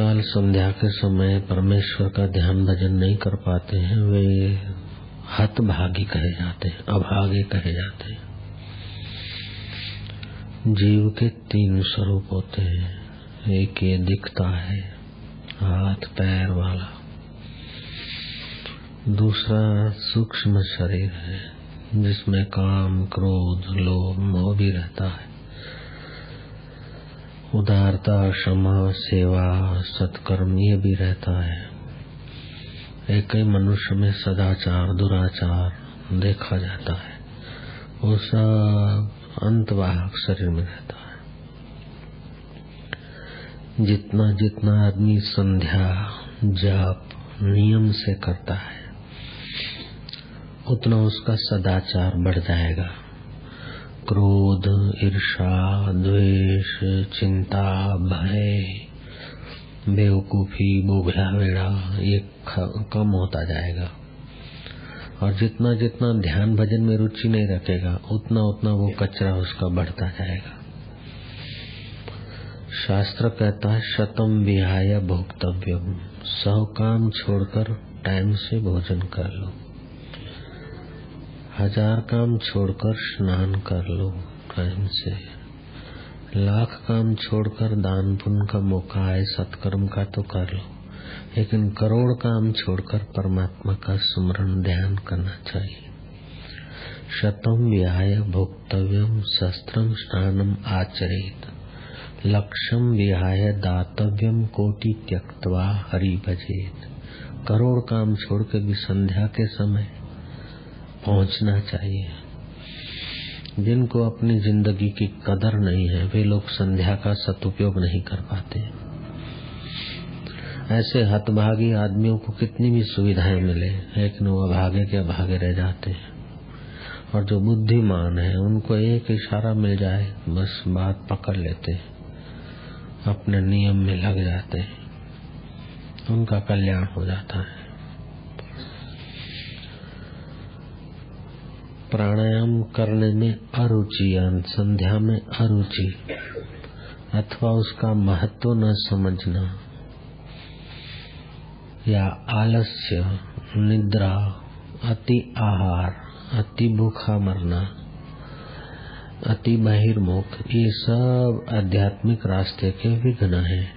काल संध्या के समय परमेश्वर का ध्यान भजन नहीं कर पाते हैं, वे हतभागी कहे जाते हैं, अभागे कहे जाते हैं। जीव के तीन स्वरूप होते हैं, एक ये दिखता है, हाथ, पैर वाला। दूसरा सूक्ष्म शरीर है, जिसमें काम, क्रोध, लोभ, मोह भी रहता है। उदारता, क्षमा, सेवा, सत्कर्म, ये भी रहता है। एक ही मनुष्य में सदाचार, दुराचार देखा जाता है। वो सब अंतवाहक शरीर में रहता है। जितना जितना आदमी संध्या, जाप, नियम से करता है, उतना उसका सदाचार बढ़ जाएगा। क्रोध ईर्षा द्वेष, चिंता, भय, बेवकूफ़ी, बोगला वेड़ा, ये कम होता जाएगा। और जितना जितना ध्यान भजन में रुचि नहीं रखेगा, उतना उतना वो कचरा उसका बढ़ता जाएगा। शास्त्र कहता है, शतम विहाय भोक्तव्यम। सौ काम छोड़कर टाइम से भोजन कर लो। हज़ार काम छोड़कर स्नान कर लो टाइम से। लाख काम छोड़कर दान पुण्य का मौका है सत्कर्म का तो कर लो। लेकिन करोड़ काम छोड़कर परमात्मा का स्मरण ध्यान करना चाहिए। शतम व्याय भोक्तव्यम, शस्त्रम स्नानम आचरित। लक्ष्यम विहाय दातव्यम कोटि त्यक्तवा हरि भजेत करोड़ काम छोड़ के भी संध्या के समय पहुँचना चाहिए। जिनको अपनी ज़िंदगी की कदर नहीं है, वे लोग संध्या का सदुपयोग नहीं कर पाते। ऐसे हतभागी आदमियों को कितनी भी सुविधाएँ मिले लेकिन वो अभागे के अभागे रह जाते हैं। और जो बुद्धिमान है, उनको एक इशारा मिल जाए, बस बात पकड़ लेते, अपने नियम में लग जाते, उनका कल्याण हो जाता है। प्राणायाम करने में अरुचि, संध्या में अरुचि, अथवा उसका महत्व न समझना, या आलस्य, निद्रा, अति आहार, अति भूखा मरना, अति बहिर्मुख, ये सब आध्यात्मिक रास्ते के विघ्न है।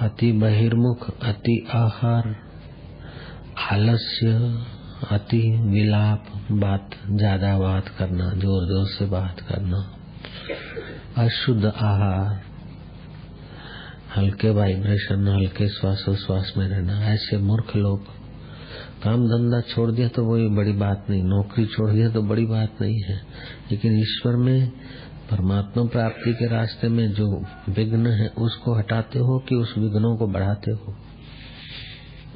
अति बहिर्मुख, अति आहार, आलस्य अति विलाप बात, ज़्यादा बात करना ज़ोर ज़ोर से बात करना। अशुद्ध आहार, हल्के वाइब्रेशन हल्के श्वासोश्वास में रहना। ऐसे मूर्ख लोग, काम धंधा छोड़ दिया तो वही बड़ी बात नहीं, नौकरी छोड़ दिया तो बड़ी बात नहीं है। लेकिन ईश्वर में, परमात्मा प्राप्ति के रास्ते में जो विघ्न है, उसको हटाते हो कि उस विघ्नों को बढ़ाते हो।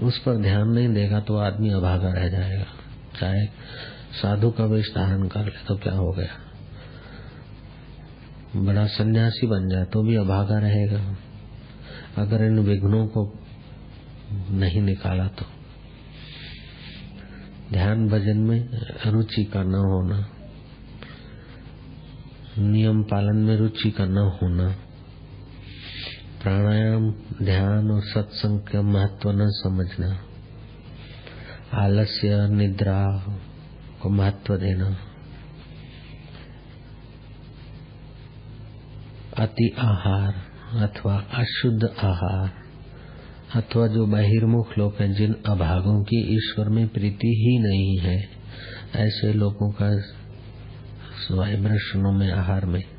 उस पर ध्यान नहीं देगा तो आदमी अभागा रह जाएगा। चाहे साधु का वेश धारण कर ले तो क्या हो गया? बड़ा सन्यासी बन जाए तो भी अभागा रहेगा। अगर इन विघ्नों को नहीं निकाला तो। ध्यान भजन में रुचि का न होना, नियम पालन में रुचि का न होना प्राणायाम, ध्यान और सत्संग का महत्व न समझना। आलस्य, निद्रा को महत्व देना। अति आहार अथवा अशुद्ध आहार अथवा जो बहिर्मुख लोग हैं, जिन अभागों की ईश्वर में प्रीति ही नहीं है, ऐसे लोगों का वाइब्रेशनों में आहार में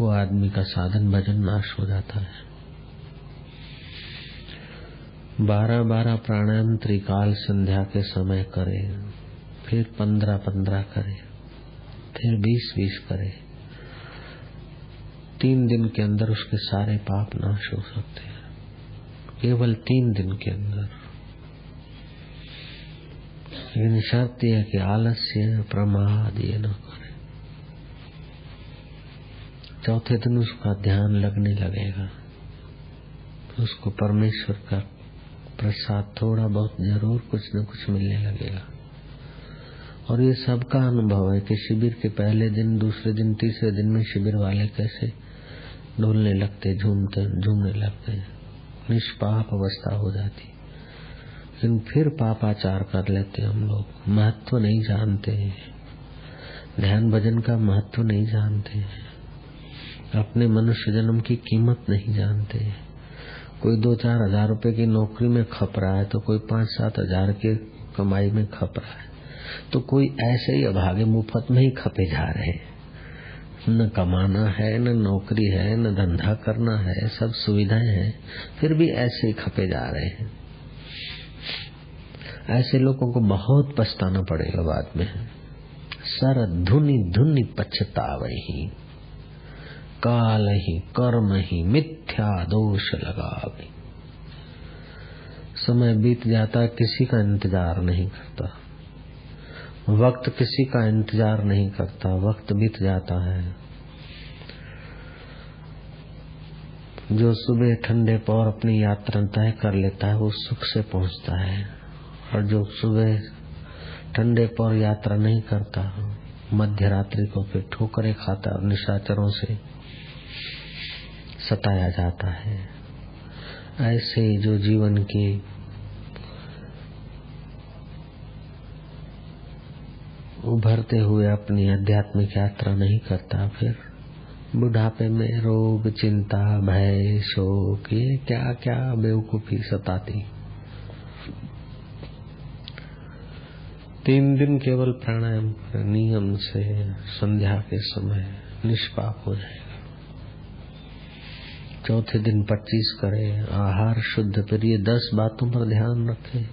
वो आदमी का साधन भजन नाश हो जाता है। बारह बारह प्राणायाम त्रिकाल संध्या के समय करे, फिर पंद्रह पंद्रह करे, फिर बीस बीस करे। तीन दिन के अंदर उसके सारे पाप नाश हो सकते हैं। केवल तीन दिन के अंदर। लेकिन शर्त यह कि आलस्य, प्रमाद, ये न करे। चौथे दिन उसका ध्यान लगने लगेगा। उसको परमेश्वर का प्रसाद थोड़ा बहुत ज़रूर कुछ न कुछ मिलने लगेगा। और ये सबका अनुभव है कि शिविर के पहले दिन, दूसरे दिन, तीसरे दिन में शिविर वाले कैसे डोलने लगते, झूमते, झूमने लगते। निष्पाप अवस्था हो जाती। लेकिन फिर पापाचार कर लेते हम लोग। महत्व नहीं जानते। ध्यान भजन का महत्व नहीं जानते। अपने मनुष्य जन्म की कीमत नहीं जानते। कोई दो चार हज़ार रुपए की नौकरी में खप रहा है तो कोई पाँच सात हज़ार के कमाई में खप रहा है। तो कोई ऐसे ही अभागे मुफ़्त में ही खपे जा रहे हैं। न कमाना है, न नौकरी है, न धंधा करना है, सब सुविधाएँ हैं, फिर भी ऐसे ही खपे जा रहे हैं। ऐसे लोगों को बहुत पछताना पड़ेगा बाद में। सर धुनी धुनि पछतावही काल ही, कर्म ही, मिथ्या दोष लगा समय बीत जाता, किसी का इंतज़ार नहीं करता। वक्त किसी का इंतज़ार नहीं करता, वक्त बीत जाता है। जो सुबह ठंडे पौर अपनी यात्रा तय कर लेता है, वो सुख से पहुँचता है। और जो सुबह ठंडे पौर यात्रा नहीं करता मध्य रात्रि को फिर ठोकरे खाता और निशाचरों से सताया जाता है। ऐसे जो जीवन की उभरते हुए अपनी आध्यात्मिक यात्रा नहीं करता, फिर बुढ़ापे में रोग, चिंता, भय, शोक, ये क्या क्या बेवकूफ़ी सताती। तीन दिन केवल प्राणायाम, नियम से संध्या के समय निष्पाप हो जाएगा। चौथे दिन पच्चीस करे, आहार शुद्ध फिर ये दस बातों पर ध्यान रखें।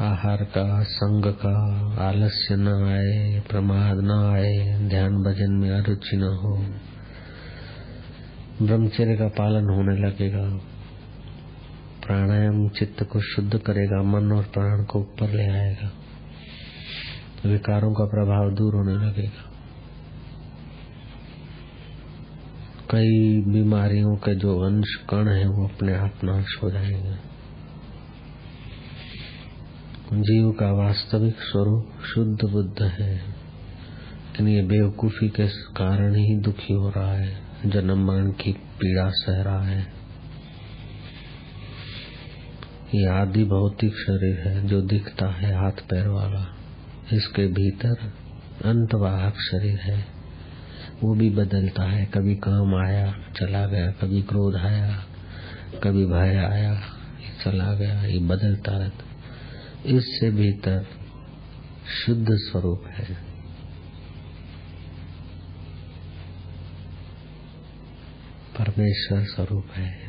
आहार का, संग का, आलस्य न आए, प्रमाद न आए, ध्यान भजन में अरुचि न हो। ब्रह्मचर्य का पालन होने लगेगा। प्राणायाम चित्त को शुद्ध करेगा, मन और प्राण को ऊपर ले आएगा। विकारों का प्रभाव दूर होने लगेगा। कई बीमारियों के जो अंश कण है, वो अपने आप नाश हो जाएँगे। जीव का वास्तविक स्वरूप शुद्ध बुद्ध है। लेकिन ये बेवकूफ़ी के कारण ही दुखी हो रहा है, जन्म मरण की पीड़ा सह रहा है। ये आदि भौतिक शरीर है जो दिखता है हाथ पैर वाला। इसके भीतर अंतवाहक शरीर है। वो भी बदलता है। कभी काम आया, चला गया। कभी क्रोध आया, कभी भय आया चला गया, ये बदलता रहता इससे भीतर शुद्ध स्वरूप है। परमेश्वर स्वरूप है।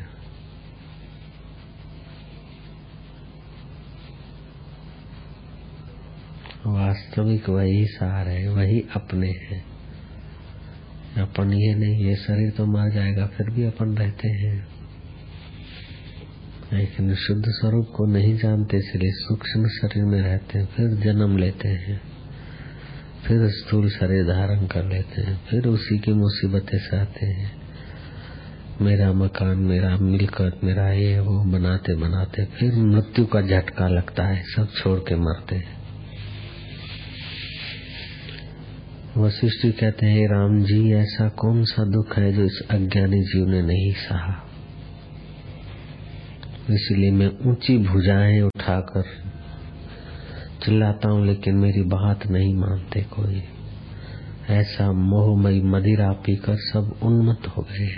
वास्तविक वही सार है, वही अपने हैं। अपन ये नहीं, ये शरीर तो मर जाएगा, फिर भी अपन रहते हैं। लेकिन शुद्ध स्वरूप को नहीं जानते, इसलिए सूक्ष्म शरीर में रहते हैं, फिर जन्म लेते हैं, फिर स्थूल शरीर धारण कर लेते हैं, फिर उसी की मुसीबतें से आते हैं। मेरा मकान, मेरा मिलकत, मेरा ये वो बनाते बनाते फिर मृत्यु का झटका लगता है, सब छोड़ के मरते हैं। वशिष्ठ जी कहते हैं राम जी, ऐसा कौन सा दुख है जो इस अज्ञानी जीव ने नहीं सहा? इसलिए मैं ऊँची भुजाएँ उठाकर चिल्लाता हूँ, लेकिन मेरी बात नहीं मानते कोई। ऐसा मोहमयी मदिरा पीकर सब उन्मत्त हो गए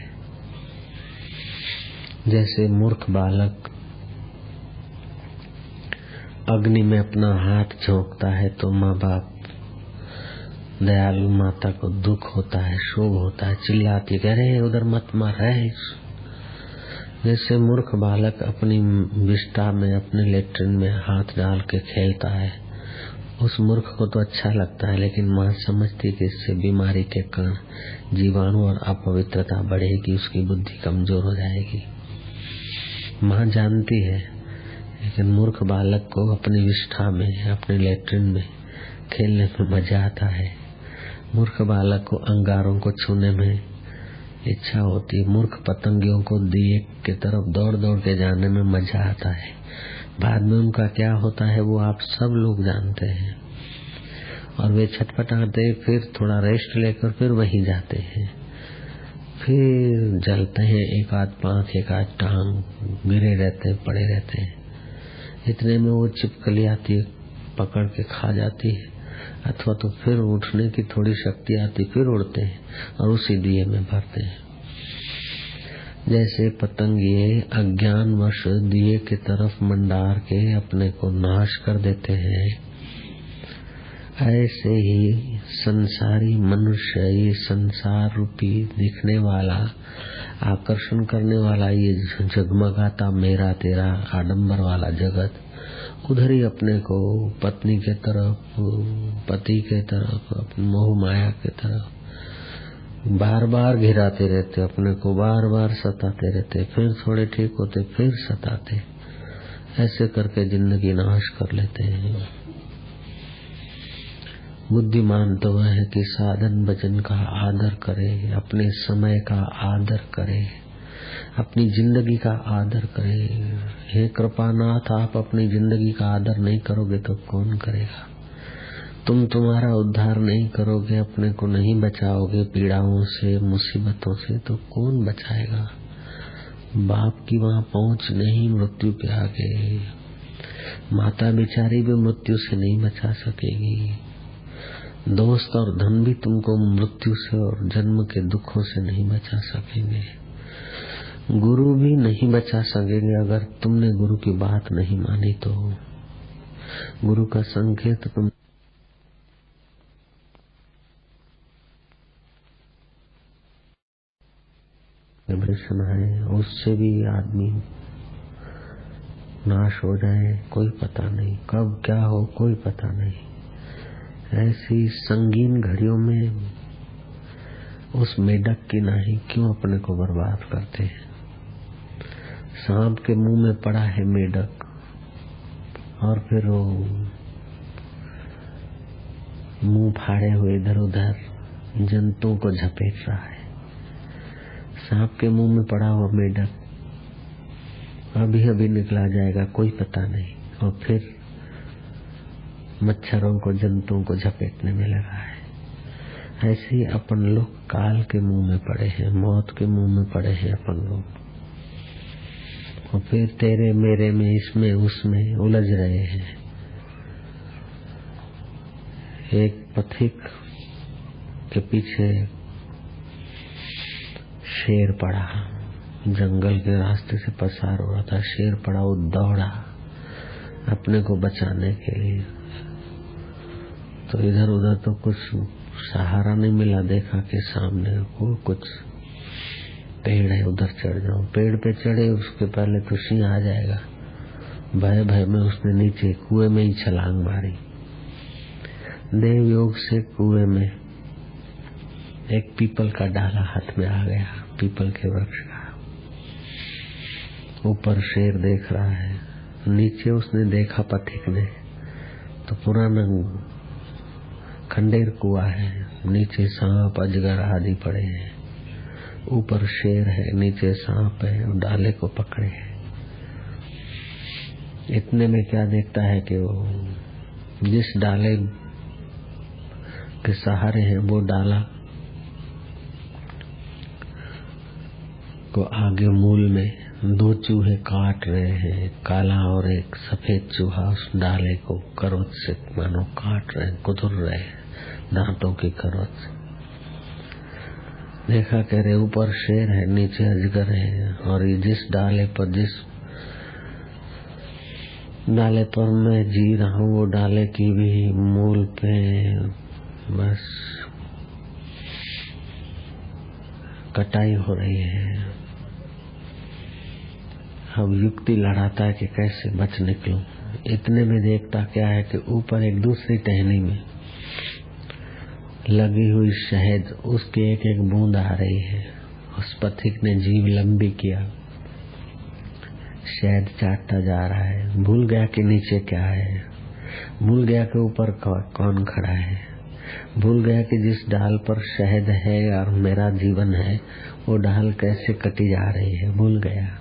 जैसे मूर्ख बालक अग्नि में अपना हाथ झोंकता है तो माँ बाप दयालु माता को दुख होता है, शोभ होता है, चिल्लाती कह रहे, उधर मत मार रहे जैसे मूर्ख बालक अपनी विष्टा में, अपने लेटरिन में हाथ डाल के खेलता है, उस मूर्ख को तो अच्छा लगता है, लेकिन माँ समझती कि इससे बीमारी के कारण जीवाणु और अपवित्रता बढ़ेगी, उसकी बुद्धि कमज़ोर हो जाएगी। माँ जानती है, लेकिन मूर्ख बालक को अपनी विष्ठा में, अपने लेटरिन में खेलने में मज़ा आता है। मूर्ख बालक को अंगारों को छूने में इच्छा होती है। मूर्ख पतंगियों को दिए की तरफ़ दौड़ दौड़ के जाने में मज़ा आता है। बाद में उनका क्या होता है, वो आप सब लोग जानते हैं। और वे छटपटाते, फिर थोड़ा रेस्ट लेकर फिर वहीं जाते हैं। फिर जलते हैं, एक आध पाँच एक आध टांग गिरे रहते हैं, पड़े रहते हैं। इतने में वो चिपकली आती है, पकड़ के खा जाती है। अथवा तो फिर उठने की थोड़ी शक्ति आती, फिर उड़ते हैं और उसी दिए में भरते हैं। जैसे पतंगिए अज्ञान वश दिए की तरफ़ मंडार के अपने को नाश कर देते हैं, ऐसे ही संसारी मनुष्य, ये संसार रूपी दिखने वाला, आकर्षण करने वाला, ये जगमगाता मेरा तेरा आडंबर वाला जगत उधर ही अपने को, पत्नी के तरफ़, पति के तरफ़ मोह माया के तरफ़ बार बार घिराते रहते, अपने को बार बार सताते रहते, फिर थोड़े ठीक होते, फिर सताते। ऐसे करके ज़िंदगी नाश कर लेते हैं। बुद्धिमान तो वह है कि साधन भजन का आदर करे, अपने समय का आदर करे। अपनी ज़िंदगी का आदर करे। हे कृपानाथ, आप अपनी ज़िंदगी का आदर नहीं करोगे तो कौन करेगा? तुम तुम्हारा उद्धार नहीं करोगे, अपने को नहीं बचाओगे, पीड़ाओं से, मुसीबतों से तो कौन बचाएगा? बाप की वहाँ पहुँच नहीं मृत्यु पे आगे। माता बिचारी भी मृत्यु से नहीं बचा सकेगी। दोस्त और धन भी तुमको मृत्यु से और जन्म के दुखों से नहीं बचा सकेंगे। गुरु भी नहीं बचा सकेंगे अगर तुमने गुरु की बात नहीं मानी तो। गुरु का संकेत तुम है, उससे भी आदमी नाश हो जाए, कोई पता नहीं। कब क्या हो, कोई पता नहीं। ऐसी संगीन घड़ियों में उस मेढक की नाही क्यों अपने को बर्बाद करते हैं? सांप के मुँह में पड़ा है मेढक। और फिर वो मुँह फाड़े हुए इधर उधर जंतुओं को झपेट रहा है। सांप के मुँह में पड़ा हुआ मेढक अभी अभी निकला जाएगा, कोई पता नहीं। और फिर मच्छरों को, जंतुओं को झपेटने में लगा है। ऐसे ही अपन लोग काल के मुँह में पड़े हैं, मौत के मुँह में पड़े हैं अपन लोग। और फिर तेरे मेरे में, इसमें, उसमें उलझ रहे हैं। एक पथिक के पीछे शेर पड़ा। जंगल के रास्ते से पसार हो रहा था। शेर पड़ा वो दौड़ा अपने को बचाने के लिए। तो इधर उधर तो कुछ सहारा नहीं मिला। देखा कि सामने को कुछ पेड़ है, उधर चढ़ जाऊँ पेड़ पे चढ़े, उसके पहले तो सिंह आ जाएगा। भय भय में उसने नीचे कुएँ में ही छलांग मारी। देव योग से कुएँ में एक पीपल का डाला हाथ में आ गया, पीपल के वृक्ष का। ऊपर शेर देख रहा है। नीचे उसने देखा पथिक ने तो पुराना खंडेर कुआ है, नीचे सांप, अजगर आदि पड़े हैं। ऊपर शेर है, नीचे सांप है और डाले को पकड़े है। इतने में क्या देखता है कि वो जिस डाले के सहारे है, वो डाला को आगे मूल में दो चूहे काट रहे हैं काला और एक सफ़ेद चूहा उस डाले को करवत से मानो काट रहे कुदुर रहे दांतों की करवत से। देखा कह रहे, ऊपर शेर है, नीचे अजगर है, और ये जिस डाले पर, जिस डाले पर मैं जी रहा हूँ, वो डाले की भी मूल पे बस कटाई हो रही है। अब युक्ति लड़ाता है कि कैसे बच निकलूं। इतने में देखता क्या है कि ऊपर एक दूसरी टहनी में लगी हुई शहद, उसके एक एक बूंद आ रही है। उस पथिक ने जीव लंबी किया। शहद चाटता जा रहा है। भूल गया कि नीचे क्या है। भूल गया कि ऊपर कौन खड़ा है। भूल गया कि जिस डाल पर शहद है और मेरा जीवन है, वो डाल कैसे कटी जा रही है। भूल गया।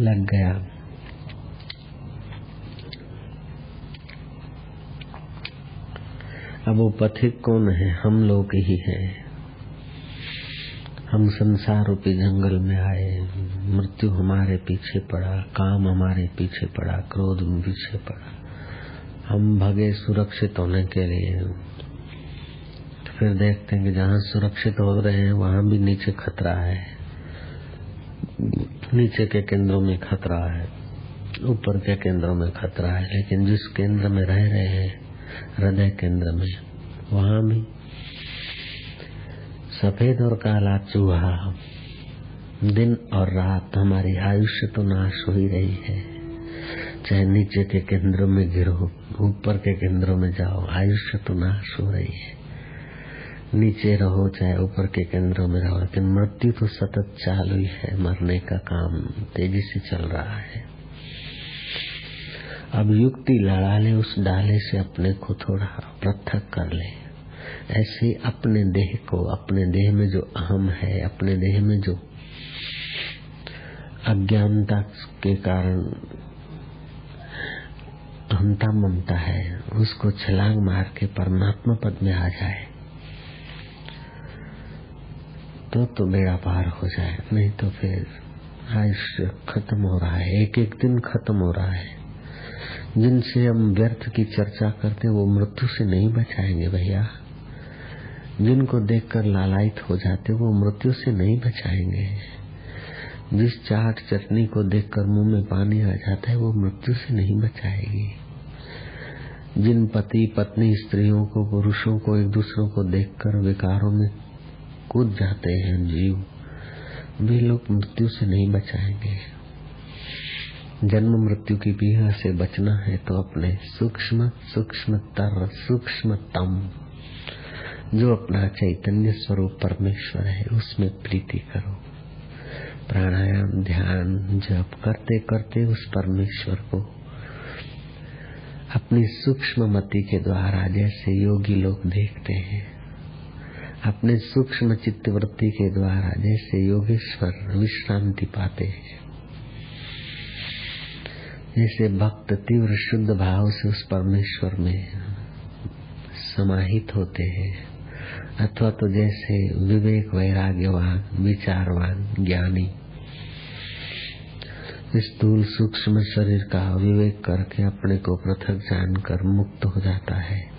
लग गया। अब वो पथिक कौन है? हम लोग ही है। हम संसार रूपी जंगल में आए, मृत्यु हमारे पीछे पड़ा, काम हमारे पीछे पड़ा, क्रोध पीछे पड़ा। हम भगे सुरक्षित होने के लिए। फिर देखते हैं कि जहाँ सुरक्षित हो रहे हैं, वहाँ भी नीचे खतरा है। नीचे के केंद्रों में खतरा है, ऊपर के केंद्रों में खतरा है, लेकिन जिस केंद्र में रह रहे हैं हृदय केंद्र में, वहाँ भी सफ़ेद और काला चूहा, दिन और रात हमारी आयुष्य तो नाश हो ही रही है। चाहे नीचे के केंद्रों में गिरो, ऊपर के केंद्रों में जाओ, आयुष्य तो नाश हो रही है। नीचे रहो, चाहे ऊपर के केंद्रों में रहो, लेकिन मृत्यु तो सतत चालू ही है, मरने का काम तेज़ी से चल रहा है। अब युक्ति लड़ा ले, उस डाले से अपने को थोड़ा पृथक कर ले। ऐसे अपने देह को, अपने देह में जो अहम है, अपने देह में जो अज्ञानता के कारण अहमता ममता है, उसको छलांग मार के परमात्मा पद में आ जाए तो तो बेड़ा पार हो जाए, नहीं तो फिर आयुष्य खत्म हो रहा है एक एक दिन खत्म हो रहा है। जिनसे हम व्यर्थ की चर्चा करते वो मृत्यु से नहीं बचाएँगे भैया। जिनको देखकर लालायित हो जाते वो मृत्यु से नहीं बचाएँगे। जिस चाट चटनी को देखकर मुँह में पानी आ जाता है वो मृत्यु से नहीं बचाएगी। जिन पति, पत्नी, स्त्रियों को, पुरुषों को, एक दूसरों को देखकर विकारों में कूद जाते हैं जीव, वे लोग मृत्यु से नहीं बचाएँगे। जन्म मृत्यु की पीड़ा से बचना है तो अपने सूक्ष्म, सूक्ष्मतर, सूक्ष्मतम, जो अपना चैतन्य स्वरूप परमेश्वर है, उसमें प्रीति करो। प्राणायाम, ध्यान, जप करते करते उस परमेश्वर को अपनी सूक्ष्म मति के द्वारा, जैसे योगी लोग देखते हैं, अपने सूक्ष्म चित्त वृत्ति के द्वारा, जैसे योगेश्वर विश्रांति पाते हैं। जैसे भक्त तीव्र शुद्ध भाव से उस परमेश्वर में समाहित होते हैं। अथवा तो जैसे विवेक वैराग्यवान, विचारवान, ज्ञानी स्थूल सूक्ष्म शरीर का विवेक करके अपने को पृथक जानकर मुक्त हो जाता है।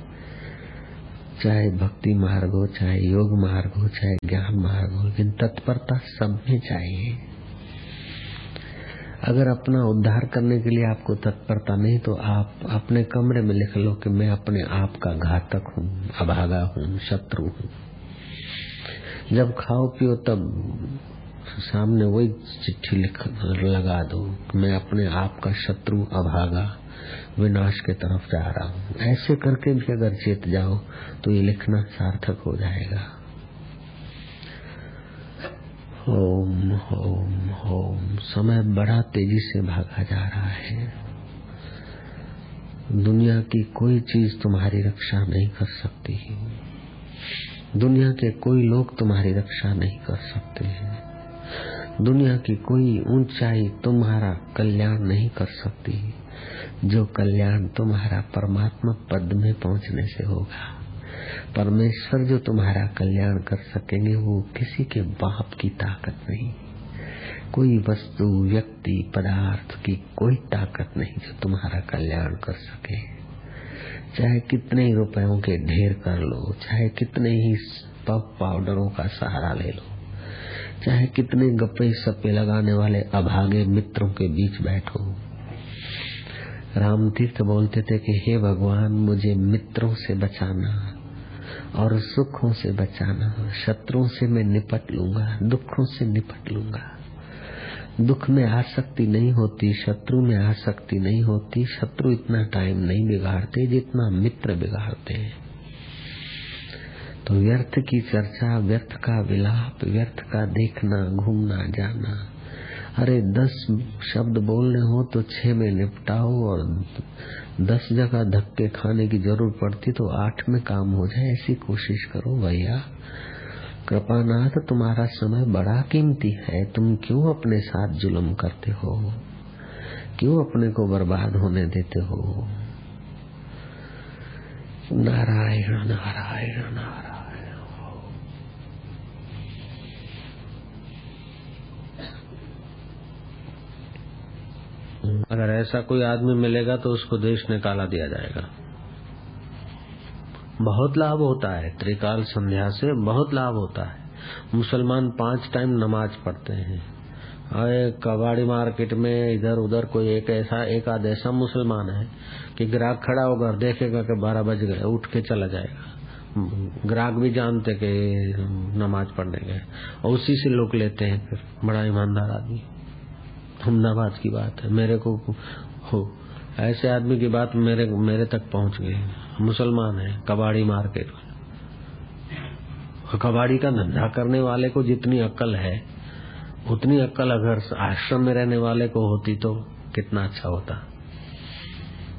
चाहे भक्ति मार्ग हो, चाहे योग मार्ग हो, चाहे ज्ञान मार्ग हो, लेकिन तत्परता सब में चाहिए। अगर अपना उद्धार करने के लिए आपको तत्परता नहीं तो आप अपने कमरे में लिख लो कि मैं अपने आप का घातक हूँ, अभागा हूँ, शत्रु हूँ। जब खाओ पियो, तब सामने वही चिट्ठी लिख, लगा दो, मैं अपने आप का शत्रु, अभागा, विनाश के तरफ़ जा रहा हूँ। ऐसे करके भी अगर चेत जाओ तो ये लिखना सार्थक हो जाएगा। ओम ओम ओम। समय बड़ा तेज़ी से भागा जा रहा है। दुनिया की कोई चीज़ तुम्हारी रक्षा नहीं कर सकती। दुनिया के कोई लोग तुम्हारी रक्षा नहीं कर सकते। हैं दुनिया की कोई ऊंचाई तुम्हारा कल्याण नहीं कर सकती। जो कल्याण तुम्हारा परमात्मा पद में पहुँचने से होगा। परमेश्वर जो तुम्हारा कल्याण कर सकेंगे, वो किसी के बाप की ताकत नहीं। कोई वस्तु, व्यक्ति, पदार्थ की कोई ताकत नहीं जो तुम्हारा कल्याण कर सके। चाहे कितने ही रुपयों के ढेर कर लो, चाहे कितने ही पफ पाउडरों का सहारा ले लो, चाहे कितने गप्पे सप्पे लगाने वाले अभागे मित्रों के बीच बैठो। राम तीर्थ बोलते थे कि, हे भगवान, मुझे मित्रों से बचाना और सुखों से बचाना, शत्रुओं से मैं निपट लूँगा, दुखों से निपट लूँगा। दुख में आसक्ति नहीं होती, शत्रु में आसक्ति नहीं होती, शत्रु इतना टाइम नहीं बिगाड़ते जितना मित्र बिगाड़ते हैं। तो व्यर्थ की चर्चा, व्यर्थ का विलाप, व्यर्थ का देखना, घूमना, जाना अरे दस शब्द बोलने हो तो छह में निपटाओ और दस जगह धक्के खाने की ज़रूरत पड़ती तो आठ में काम हो जाए, ऐसी कोशिश करो भैया। कृपानाथ, तुम्हारा समय बड़ा कीमती है। तुम क्यों अपने साथ जुल्म करते हो? क्यों अपने को बर्बाद होने देते हो? नारायण नारायण नारायण। अगर ऐसा कोई आदमी मिलेगा तो उसको देश निकाला दिया जाएगा। बहुत लाभ होता है, त्रिकाल संध्या से बहुत लाभ होता है। मुसलमान पाँच टाइम नमाज़ पढ़ते हैं। अरे, कबाड़ी मार्केट में इधर उधर कोई एक ऐसा, एक आध ऐसा मुसलमान है कि ग्राहक खड़ा होगा देखेगा कि बारह बज गए, उठ के चला जाएगा। ग्राहक भी जानते कि नमाज़ पढ़ने गए। और उसी से लोग लेते हैं फिर, बड़ा ईमानदार आदमी। अहमदाबाद की बात है। मेरे को हो। ऐसे आदमी की बात मेरे मेरे तक पहुँच गई। मुसलमान है, कबाड़ी मार्केट कबाड़ी का धंधा करने वाले को जितनी अक्ल है, उतनी अक्ल अगर आश्रम में रहने वाले को होती तो कितना अच्छा होता।